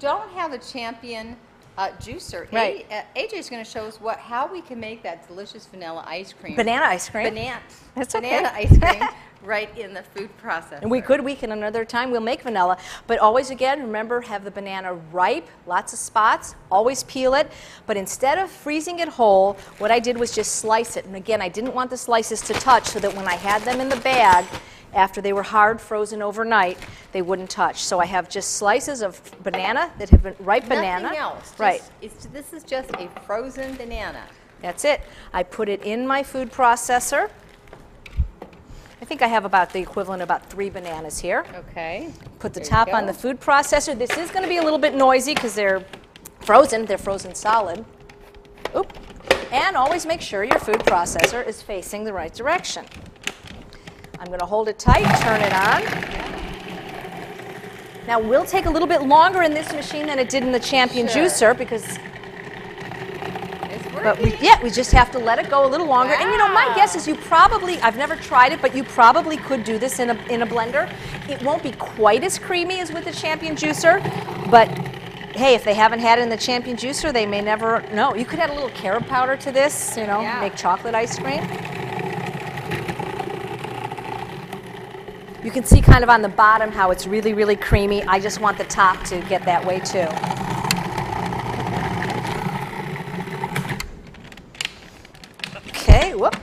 don't have a champion uh, juicer, Right. Uh, AJ is going to show us what how we can make that delicious vanilla ice cream. Banana ice cream. Banana. That's okay. banana ice cream right in the food processor. And we could, we can another time, we'll make vanilla. But always again, remember, have the banana ripe, lots of spots, always peel it. But instead of freezing it whole, what I did was just slice it. And again, I didn't want the slices to touch so that when I had them in the bag, after they were hard frozen overnight, they wouldn't touch. So I have just slices of banana that have been ripe banana. Nothing else. Just- Right. This is just a frozen banana. That's it. I put it in my food processor. I think I have about the equivalent of about three bananas here. Okay. Put the There top on the food processor. This is going to be a little bit noisy because they're frozen. They're frozen solid. Oop. And always make sure your food processor is facing the right direction. I'm going to hold it tight, turn it on. Now, it will take a little bit longer in this machine than it did in the Champion Sure. juicer because but we, yeah, we just have to let it go a little longer. And you know, my guess is you probably, I've never tried it, but you probably could do this in a, in a blender. It won't be quite as creamy as with the Champion Juicer, but hey, if they haven't had it in the Champion Juicer, they may never know. You could add a little carob powder to this, you know, Yeah. make chocolate ice cream. You can see kind of on the bottom how it's really, really creamy. I just want the top to get that way too.